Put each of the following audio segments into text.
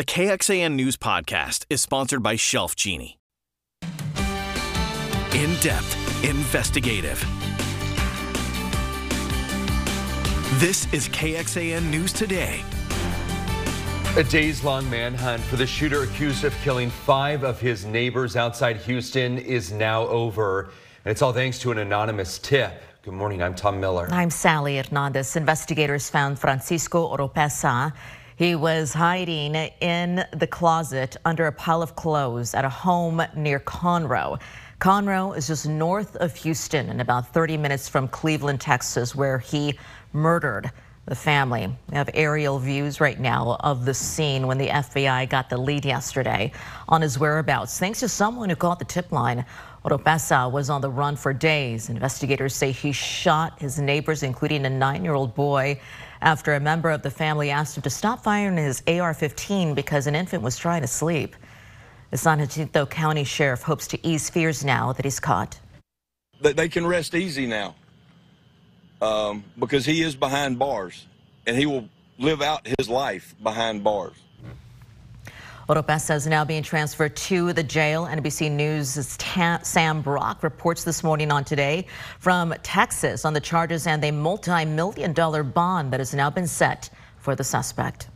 The KXAN News Podcast is sponsored by Shelf Genie. In depth, investigative. This is KXAN News Today. A days long manhunt for the shooter accused of killing five of his neighbors outside Houston is now over. And it's all thanks to an anonymous tip. Good morning, I'm Tom Miller. I'm Sally Hernandez. Investigators found Francisco Oropesa he was hiding in the closet under a pile of clothes at a home near Conroe. Conroe is just north of Houston and about 30 minutes from Cleveland, Texas, where he murdered the family. We have aerial views right now of the scene when the FBI got the lead yesterday on his whereabouts. Thanks to someone who called the tip line. Oropesa was on the run for days. Investigators say he shot his neighbors, including a nine-year-old boy after a member of the family asked him to stop firing his AR-15 because an infant was trying to sleep. The San Jacinto County Sheriff hopes to ease fears now that he's caught. They can rest easy now um, because he is behind bars and he will live out his life behind bars. Oropesa is now being transferred to the jail. NBC News' Sam Brock reports this morning on Today from Texas on the charges and a multi-million dollar bond that has now been set for the suspect.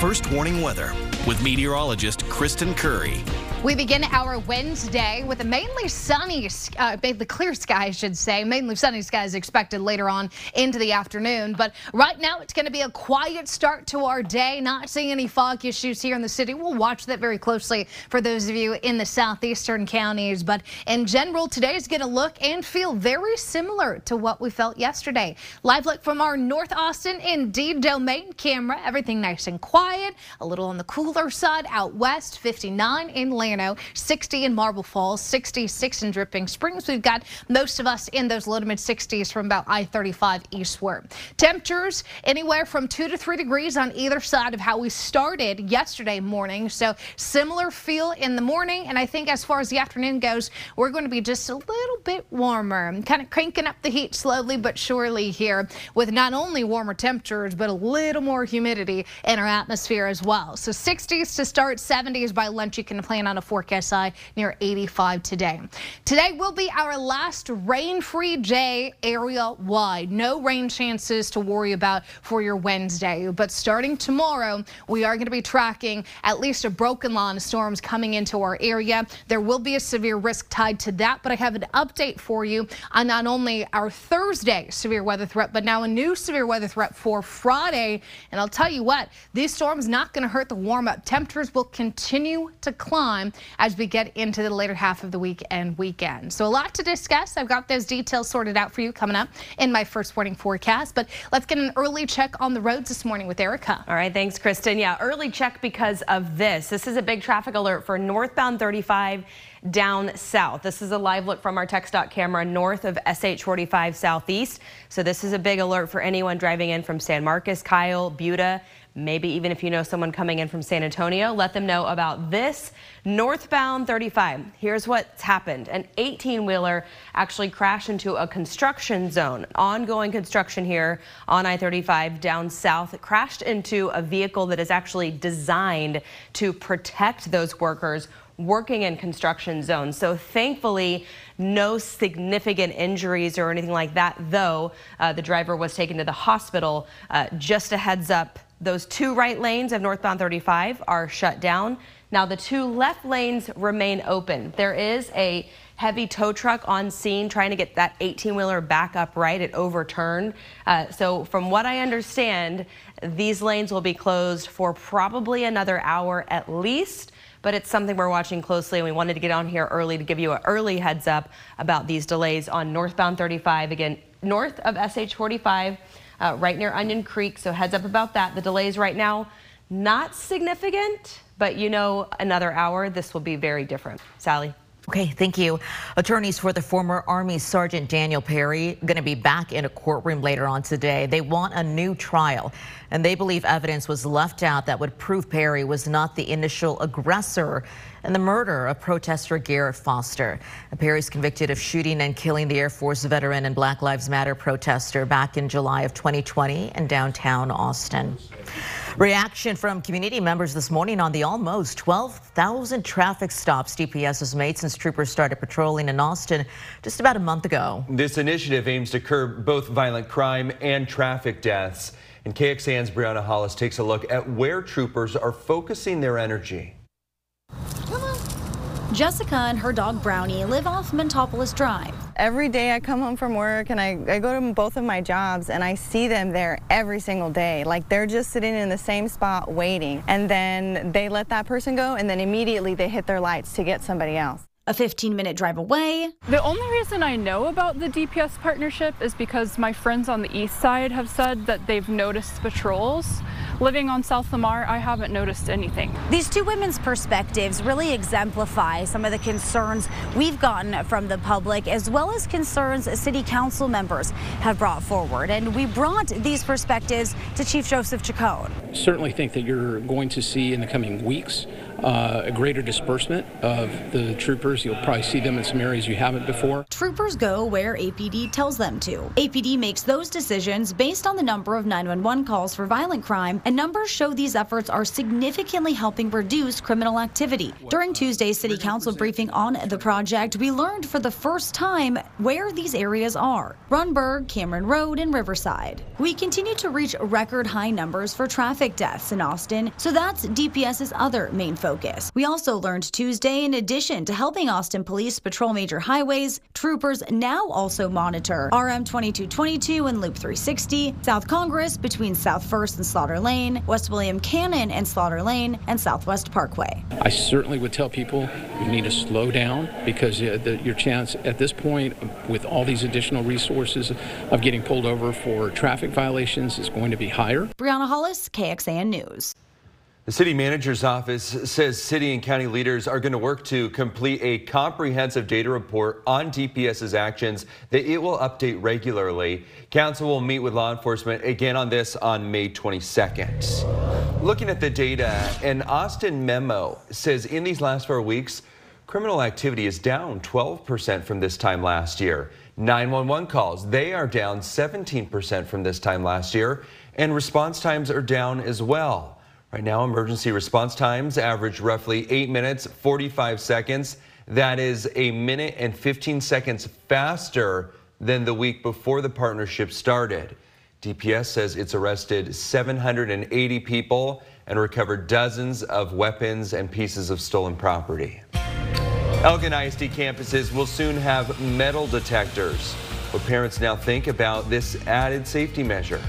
First warning weather with meteorologist Kristen Curry. We begin our Wednesday with a mainly sunny, uh, the clear sky, I should say. Mainly sunny skies expected later on into the afternoon. But right now, it's going to be a quiet start to our day. Not seeing any fog issues here in the city. We'll watch that very closely for those of you in the southeastern counties. But in general, today is going to look and feel very similar to what we felt yesterday. Live look from our North Austin Indeed domain camera. Everything nice and quiet. A little on the cooler side out west, 59 in Llano 60 in Marble Falls, 66 in Dripping Springs. We've got most of us in those low to mid 60s from about I-35 eastward. Temperatures anywhere from 2 to 3 degrees on either side of how we started yesterday morning. So similar feel in the morning. And I think as far as the afternoon goes, we're going to be just a little bit warmer. Kind of cranking up the heat slowly but surely here with not only warmer temperatures, but a little more humidity in our atmosphere as well. So 60s to start 70s by lunch. You can plan on a forecast high near 85 today. Today will be our last rain-free day area-wide. No rain chances to worry about for your Wednesday. But starting tomorrow, we are going to be tracking at least a broken line of storms coming into our area. There will be a severe risk tied to that, but I have an update for you on not only our Thursday severe weather threat, but now a new severe weather threat for Friday. And I'll tell you what, these storms not going to hurt the warm-up. Temperatures will continue to climb as we get into the later half of the week and weekend. So a lot to discuss. I've got those details sorted out for you coming up in my first warning forecast. But let's get an early check on the roads this morning with Erica. All right, thanks, Kristen. Yeah, early check because of this. This is a big traffic alert for northbound 35 down south. This is a live look from our TxDOT camera north of SH 45 southeast. So this is a big alert for anyone driving in from San Marcos, Kyle, Buda. Maybe even if you know someone coming in from San Antonio, let them know about this northbound 35. Here's what's happened. An 18 wheeler actually crashed into a construction zone. Ongoing construction here on I-35 down south. It crashed into a vehicle that is actually designed to protect those workers working in construction zones. So thankfully, no significant injuries or anything like that, though uh, the driver was taken to the hospital. Uh, just a heads up, those two right lanes of northbound 35 are shut down. Now the two left lanes remain open. There is a heavy tow truck on scene trying to get that 18 wheeler back upright. It overturned. Uh, so from what I understand, these lanes will be closed for probably another hour at least but it's something we're watching closely and we wanted to get on here early to give you an early heads up about these delays on northbound 35 again north of SH 45 uh, right near Onion Creek. So heads up about that. The delays right now, not significant, but you know, another hour, this will be very different. Sally. Okay, thank you. Attorneys for the former Army Sergeant Daniel Perry going to be back in a courtroom later on today. They want a new trial, and they believe evidence was left out that would prove Perry was not the initial aggressor. And the murder of protester Garrett Foster. Perry's convicted of shooting and killing the Air Force veteran and Black Lives Matter protester back in July of 2020 in downtown Austin. Reaction from community members this morning on the almost 12,000 traffic stops DPS has made since troopers started patrolling in Austin just about a month ago. This initiative aims to curb both violent crime and traffic deaths. And KXAN's Brianna Hollis takes a look at where troopers are focusing their energy. Jessica and her dog Brownie live off Metropolis Drive. Every day I come home from work and I, I go to both of my jobs and I see them there every single day. Like they're just sitting in the same spot waiting. And then they let that person go and then immediately they hit their lights to get somebody else a 15 minute drive away. The only reason I know about the DPS partnership is because my friends on the east side have said that they've noticed patrols. Living on South Lamar, I haven't noticed anything. These two women's perspectives really exemplify some of the concerns we've gotten from the public, as well as concerns city council members have brought forward. And we brought these perspectives to Chief Joseph Chacon. Certainly think that you're going to see in the coming weeks uh, a greater disbursement of the troopers. You'll probably see them in some areas you haven't before. Troopers go where APD tells them to. APD makes those decisions based on the number of 911 calls for violent crime, and numbers show these efforts are significantly helping reduce criminal activity. During Tuesday's City Council briefing on the project, we learned for the first time where these areas are Rundberg, Cameron Road, and Riverside. We continue to reach record high numbers for traffic deaths in Austin, so that's DPS's other main focus focus. We also learned Tuesday, in addition to helping Austin police patrol major highways, troopers now also monitor RM 2222 and Loop 360, South Congress between South First and Slaughter Lane, West William Cannon and Slaughter Lane, and Southwest Parkway. I certainly would tell people you need to slow down because your chance at this point, with all these additional resources of getting pulled over for traffic violations, is going to be higher. Brianna Hollis, KXAN News. The city manager's office says city and county leaders are going to work to complete a comprehensive data report on DPS's actions that it will update regularly. Council will meet with law enforcement again on this on May 22nd. Looking at the data, an Austin memo says in these last four weeks, criminal activity is down 12% from this time last year. 911 calls, they are down 17% from this time last year, and response times are down as well. Right now, emergency response times average roughly 8 minutes 45 seconds. That is a minute and 15 seconds faster than the week before the partnership started. DPS says it's arrested 780 people and recovered dozens of weapons and pieces of stolen property. Elgin ISD campuses will soon have metal detectors. What parents now think about this added safety measure.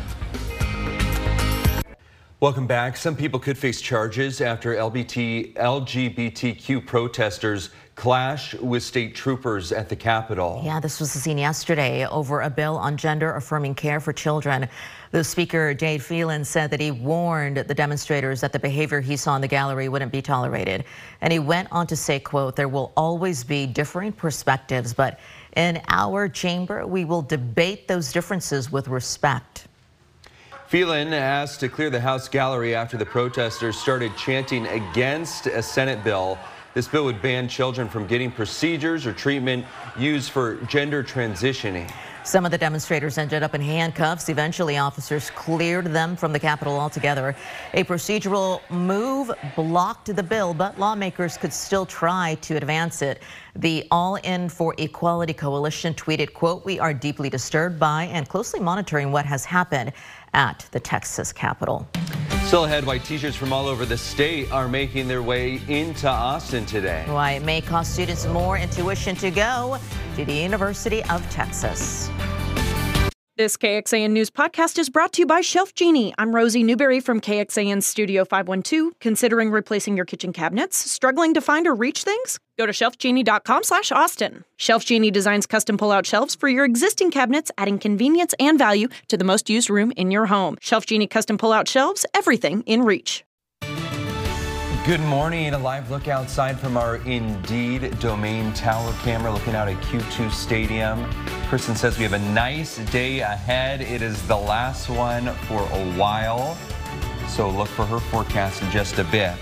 Welcome back. Some people could face charges after LBT, LGBTQ protesters clash with state troopers at the Capitol. Yeah, this was seen yesterday over a bill on gender affirming care for children. The speaker, Dade Phelan, said that he warned the demonstrators that the behavior he saw in the gallery wouldn't be tolerated. And he went on to say, quote, there will always be differing perspectives, but in our chamber, we will debate those differences with respect. Phelan asked to clear the House gallery after the protesters started chanting against a Senate bill. This bill would ban children from getting procedures or treatment used for gender transitioning. Some of the demonstrators ended up in handcuffs. Eventually, officers cleared them from the Capitol altogether. A procedural move blocked the bill, but lawmakers could still try to advance it. The All In for Equality Coalition tweeted, quote, we are deeply disturbed by and closely monitoring what has happened at the Texas Capitol. Still ahead, why teachers from all over the state are making their way into Austin today. Why it may cost students more in tuition to go to the University of Texas. This KXAN News podcast is brought to you by Shelf Genie. I'm Rosie Newberry from KXAN Studio 512. Considering replacing your kitchen cabinets? Struggling to find or reach things? Go to shelfgenie.com slash Austin. Shelf Genie designs custom pull-out shelves for your existing cabinets, adding convenience and value to the most used room in your home. Shelf Genie custom pull-out shelves, everything in reach. Good morning. A live look outside from our Indeed domain tower camera looking out at Q2 Stadium. Kristen says we have a nice day ahead. It is the last one for a while. So look for her forecast in just a bit.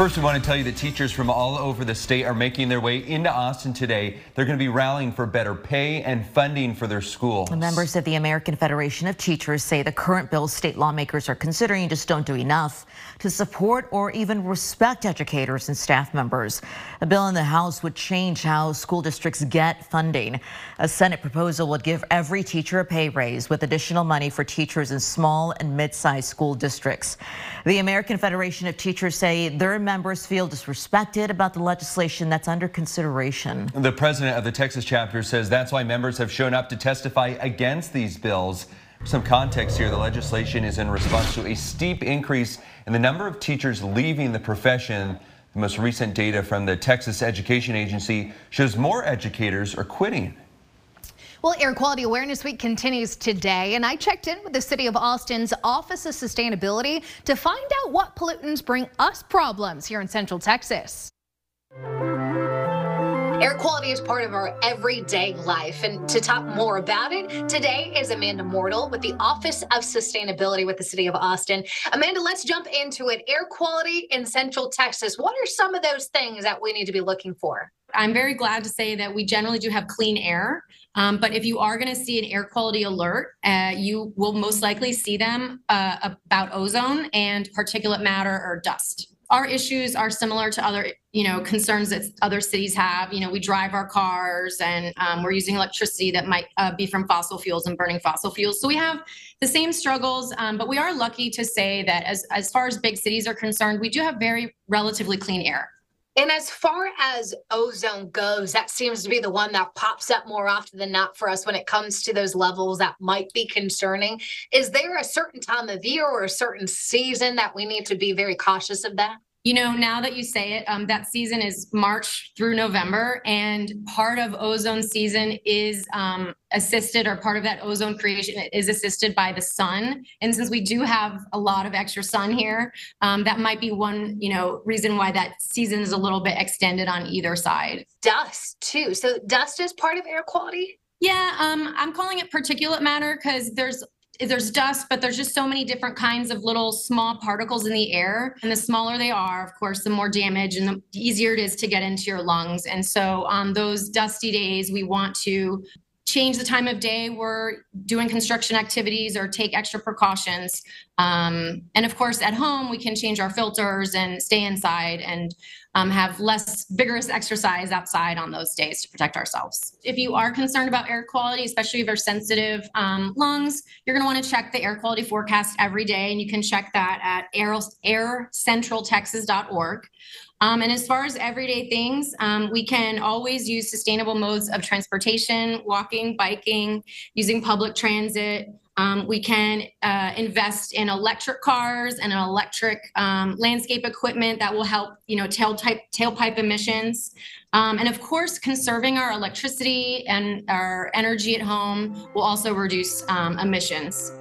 First, we want to tell you that teachers from all over the state are making their way into Austin today. They're going to be rallying for better pay and funding for their schools. Members of the American Federation of Teachers say the current bills state lawmakers are considering just don't do enough to support or even respect educators and staff members. A bill in the House would change how school districts get funding. A Senate proposal would give every teacher a pay raise with additional money for teachers in small and mid-sized school districts. The American Federation of Teachers say their members feel disrespected about the legislation that's under consideration. The president of the Texas chapter says that's why members have shown up to testify against these bills. Some context here, the legislation is in response to a steep increase in the number of teachers leaving the profession. The most recent data from the Texas Education Agency shows more educators are quitting. Well, Air Quality Awareness Week continues today, and I checked in with the City of Austin's Office of Sustainability to find out what pollutants bring us problems here in Central Texas. Air quality is part of our everyday life. And to talk more about it, today is Amanda Mortal with the Office of Sustainability with the City of Austin. Amanda, let's jump into it. Air quality in Central Texas. What are some of those things that we need to be looking for? I'm very glad to say that we generally do have clean air. Um, but if you are going to see an air quality alert, uh, you will most likely see them uh, about ozone and particulate matter or dust our issues are similar to other you know concerns that other cities have. You know we drive our cars and um, we're using electricity that might uh, be from fossil fuels and burning fossil fuels. So we have the same struggles um, but we are lucky to say that as as far as big cities are concerned we do have very relatively clean air and as far as ozone goes, that seems to be the one that pops up more often than not for us when it comes to those levels that might be concerning. Is there a certain time of year or a certain season that we need to be very cautious of that? You know, now that you say it, um, that season is March through November, and part of ozone season is um, assisted, or part of that ozone creation is assisted by the sun. And since we do have a lot of extra sun here, um, that might be one, you know, reason why that season is a little bit extended on either side. Dust too. So dust is part of air quality. Yeah, um, I'm calling it particulate matter because there's there's dust, but there's just so many different kinds of little small particles in the air. And the smaller they are, of course, the more damage and the easier it is to get into your lungs. And so on those dusty days, we want to change the time of day we're doing construction activities or take extra precautions. Um, and of course, at home, we can change our filters and stay inside and um, have less vigorous exercise outside on those days to protect ourselves. If you are concerned about air quality, especially if you're sensitive um, lungs, you're going to want to check the air quality forecast every day, and you can check that at air, aircentraltexas.org. Um, and as far as everyday things, um, we can always use sustainable modes of transportation, walking, biking, using public transit. Um, we can uh, invest in electric cars and electric um, landscape equipment that will help, you know, tailpipe, tailpipe emissions. Um, and of course, conserving our electricity and our energy at home will also reduce um, emissions.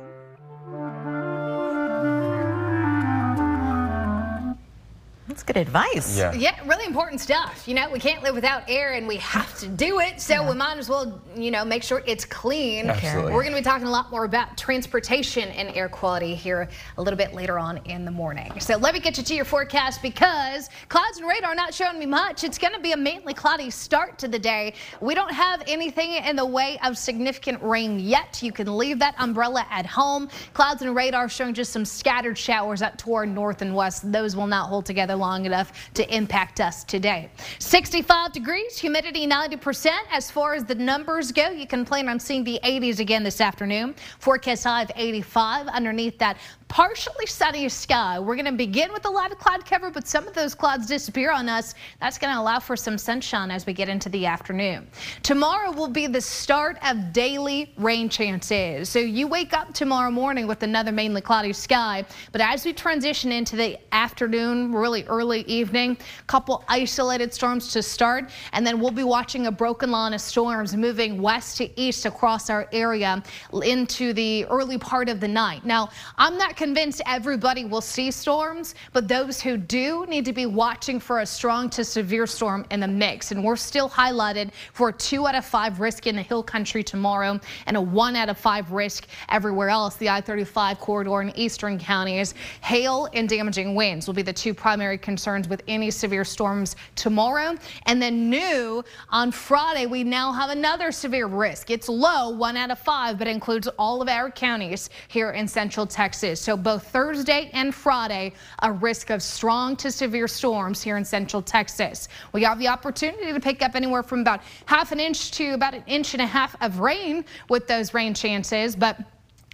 That's good advice. Yeah. yeah, really important stuff. You know, we can't live without air and we have to do it. So yeah. we might as well, you know, make sure it's clean. Absolutely. We're going to be talking a lot more about transportation and air quality here a little bit later on in the morning. So let me get you to your forecast because clouds and radar not showing me much. It's going to be a mainly cloudy start to the day. We don't have anything in the way of significant rain yet. You can leave that umbrella at home. Clouds and radar showing just some scattered showers up toward north and west. Those will not hold together long enough to impact us today. 65 degrees, humidity 90%. As far as the numbers go, you can plan on seeing the 80s again this afternoon. Forecast high of 85 underneath that partially sunny sky. We're going to begin with a lot of cloud cover, but some of those clouds disappear on us. That's going to allow for some sunshine as we get into the afternoon. Tomorrow will be the start of daily rain chances. So you wake up tomorrow morning with another mainly cloudy sky, but as we transition into the afternoon, really early evening, a couple isolated storms to start, and then we'll be watching a broken line of storms moving west to east across our area into the early part of the night. Now, I'm not convinced everybody will see storms, but those who do need to be watching for a strong to severe storm in the mix. And we're still highlighted for a two out of five risk in the hill country tomorrow and a one out of five risk everywhere else. The I-35 corridor in eastern counties. Hail and damaging winds will be the two primary concerns with any severe storms tomorrow. And then new on Friday, we now have another severe risk. It's low, one out of five, but includes all of our counties here in central Texas. So both Thursday and Friday, a risk of strong to severe storms here in central Texas. We have the opportunity to pick up anywhere from about half an inch to about an inch and a half of rain with those rain chances. But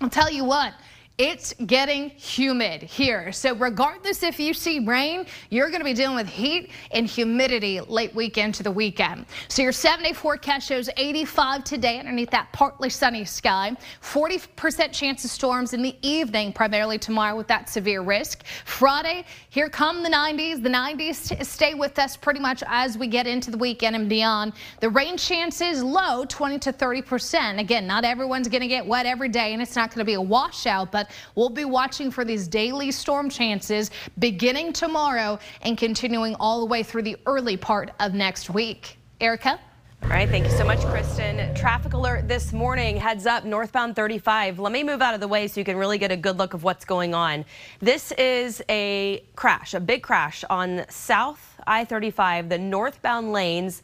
I'll tell you what, it's getting humid here. So regardless if you see rain, you're going to be dealing with heat and humidity late weekend to the weekend. So your seven day forecast shows 85 today underneath that partly sunny sky. 40% chance of storms in the evening, primarily tomorrow with that severe risk. Friday, here come the 90s. The 90s stay with us pretty much as we get into the weekend and beyond. The rain chances low 20 to 30%. Again, not everyone's going to get wet every day and it's not going to be a washout, but we'll be watching for these daily storm chances beginning tomorrow and continuing all the way through the early part of next week. Erica? All right, thank you so much, Kristen. Traffic alert this morning, heads up, northbound 35. Let me move out of the way so you can really get a good look of what's going on. This is a crash, a big crash on South I-35, the northbound lanes.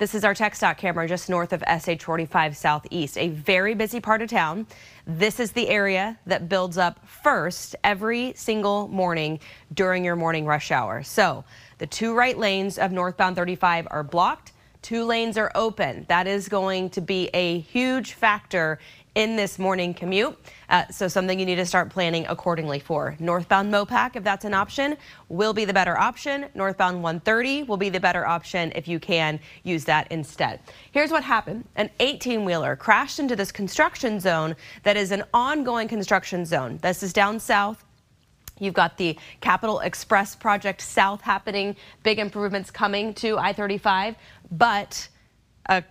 This is our TxDOT camera just north of SH 45 Southeast, a very busy part of town. This is the area that builds up first every single morning during your morning rush hour. So the two right lanes of northbound 35 are blocked. Two lanes are open. That is going to be a huge factor in this morning commute. Uh, so something you need to start planning accordingly for. Northbound Mopac, if that's an option, will be the better option. Northbound 130 will be the better option if you can use that instead. Here's what happened. An 18-wheeler crashed into this construction zone that is an ongoing construction zone. This is down south. You've got the Capital Express project south happening, big improvements coming to I-35, but a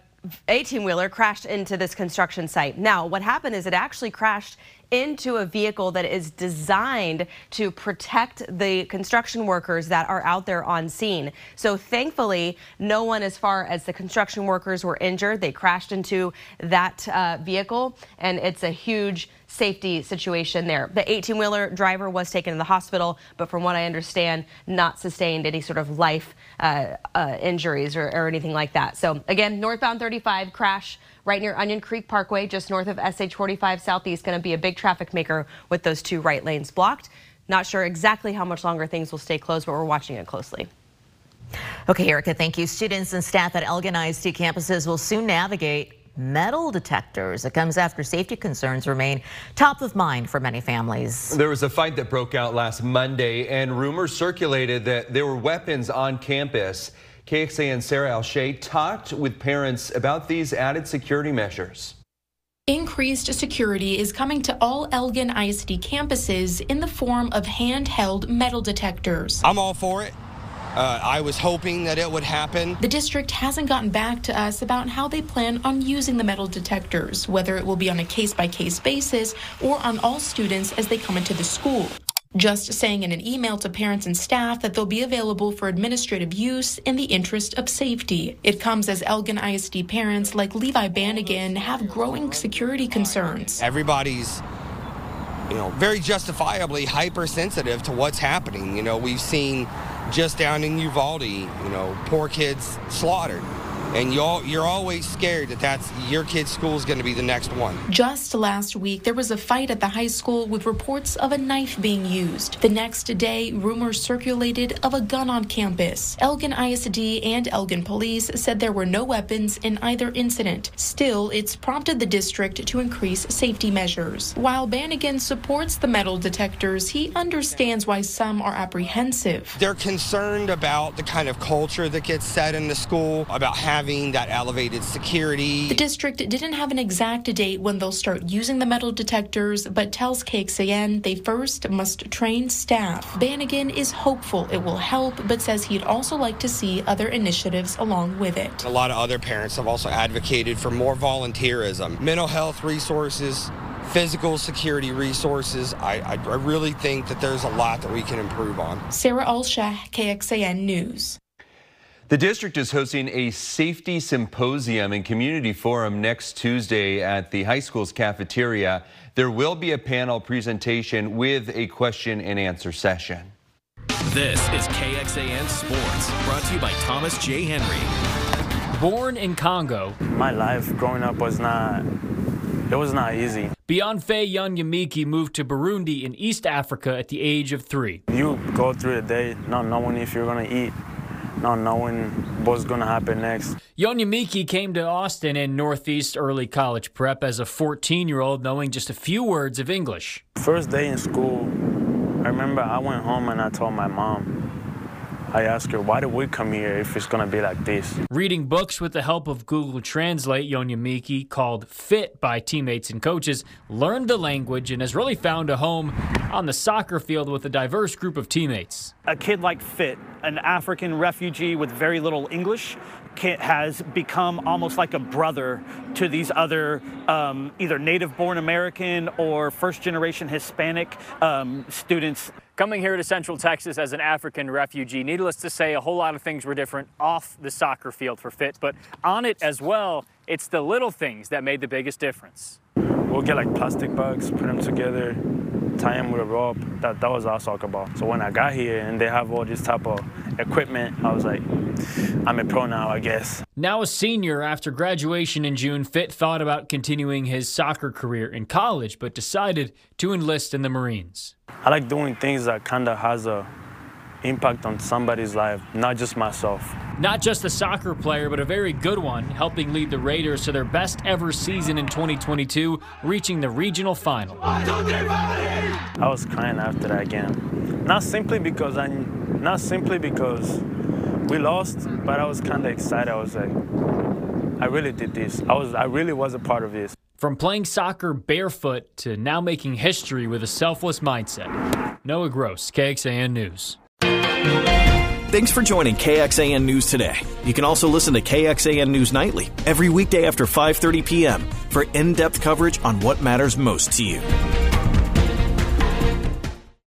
18 wheeler crashed into this construction site. Now, what happened is it actually crashed into a vehicle that is designed to protect the construction workers that are out there on scene. So thankfully, no one as far as the construction workers were injured. They crashed into that uh, vehicle, and it's a huge safety situation there. The 18-wheeler driver was taken to the hospital, but from what I understand, not sustained any sort of life uh, uh, injuries or, or anything like that. So again, northbound 35 crash right near Onion Creek Parkway, just north of SH 45 Southeast, going to be a big traffic maker with those two right lanes blocked. Not sure exactly how much longer things will stay closed, but we're watching it closely. Okay, Erica, thank you. Students and staff at Elgin ISD campuses will soon navigate metal detectors. It comes after safety concerns remain top of mind for many families. There was a fight that broke out last Monday, and rumors circulated that there were weapons on campus. KXAN Sarah Alshay talked with parents about these added security measures. Increased security is coming to all Elgin ISD campuses in the form of handheld metal detectors. I'm all for it. Uh, I was hoping that it would happen. The district hasn't gotten back to us about how they plan on using the metal detectors, whether it will be on a case by case basis or on all students as they come into the school. Just saying in an email to parents and staff that they'll be available for administrative use in the interest of safety. It comes as Elgin ISD parents like Levi Bannigan have growing security concerns. Everybody's you know, very justifiably hypersensitive to what's happening. You know, we've seen just down in Uvalde, you know, poor kids slaughtered and you you're always scared that that's your kid's school is going to be the next one. Just last week, there was a fight at the high school with reports of a knife being used. The next day, rumors circulated of a gun on campus. Elgin ISD and Elgin police said there were no weapons in either incident. Still, it's prompted the district to increase safety measures. While Bannigan supports the metal detectors, he understands why some are apprehensive. They're concerned about the kind of culture that gets set in the school, about having having that elevated security. The district didn't have an exact date when they'll start using the metal detectors, but tells KXAN they first must train staff. Bannigan is hopeful it will help, but says he'd also like to see other initiatives along with it. A lot of other parents have also advocated for more volunteerism, mental health resources, physical security resources. I, I, I, really think that there's a lot that we can improve on. Sarah Alshah, KXAN News. The district is hosting a safety symposium and community forum next Tuesday at the high school's cafeteria. There will be a panel presentation with a question and answer session. This is KXAN Sports, brought to you by Thomas J. Henry. Born in Congo. My life growing up was not, it was not easy. Beyonce Yanyamiki moved to Burundi in East Africa at the age of three. You go through the day not knowing if you're going to eat, not knowing what's going to happen next. Yonyamiki came to Austin in Northeast early college prep as a 14 year old, knowing just a few words of English. First day in school, I remember I went home and I told my mom, I asked her, why did we come here if it's going to be like this? Reading books with the help of Google Translate, Yonyamiki, called Fit by teammates and coaches, learned the language and has really found a home on the soccer field with a diverse group of teammates. A kid like Fit, an African refugee with very little English, has become almost like a brother to these other um, either native born American or first generation Hispanic um, students. Coming here to Central Texas as an African refugee, needless to say, a whole lot of things were different off the soccer field for Fit, but on it as well, it's the little things that made the biggest difference. We'll get like plastic bags, put them together, tie them with a rope. That, that was our soccer ball. So when I got here and they have all this type of equipment, I was like, I'm a pro now, I guess. Now a senior after graduation in June, Fit thought about continuing his soccer career in college, but decided to enlist in the Marines. I like doing things that kind of has a impact on somebody's life, not just myself. Not just a soccer player, but a very good one, helping lead the Raiders to their best ever season in 2022, reaching the regional final. I was crying after that game. Not simply because I not simply because we lost, but I was kind of excited. I was like, I really did this. I was I really was a part of this. From playing soccer barefoot to now making history with a selfless mindset. Noah Gross, KXAN News. Thanks for joining KXAN News today. You can also listen to KXAN News Nightly every weekday after 5:30 p.m. for in-depth coverage on what matters most to you.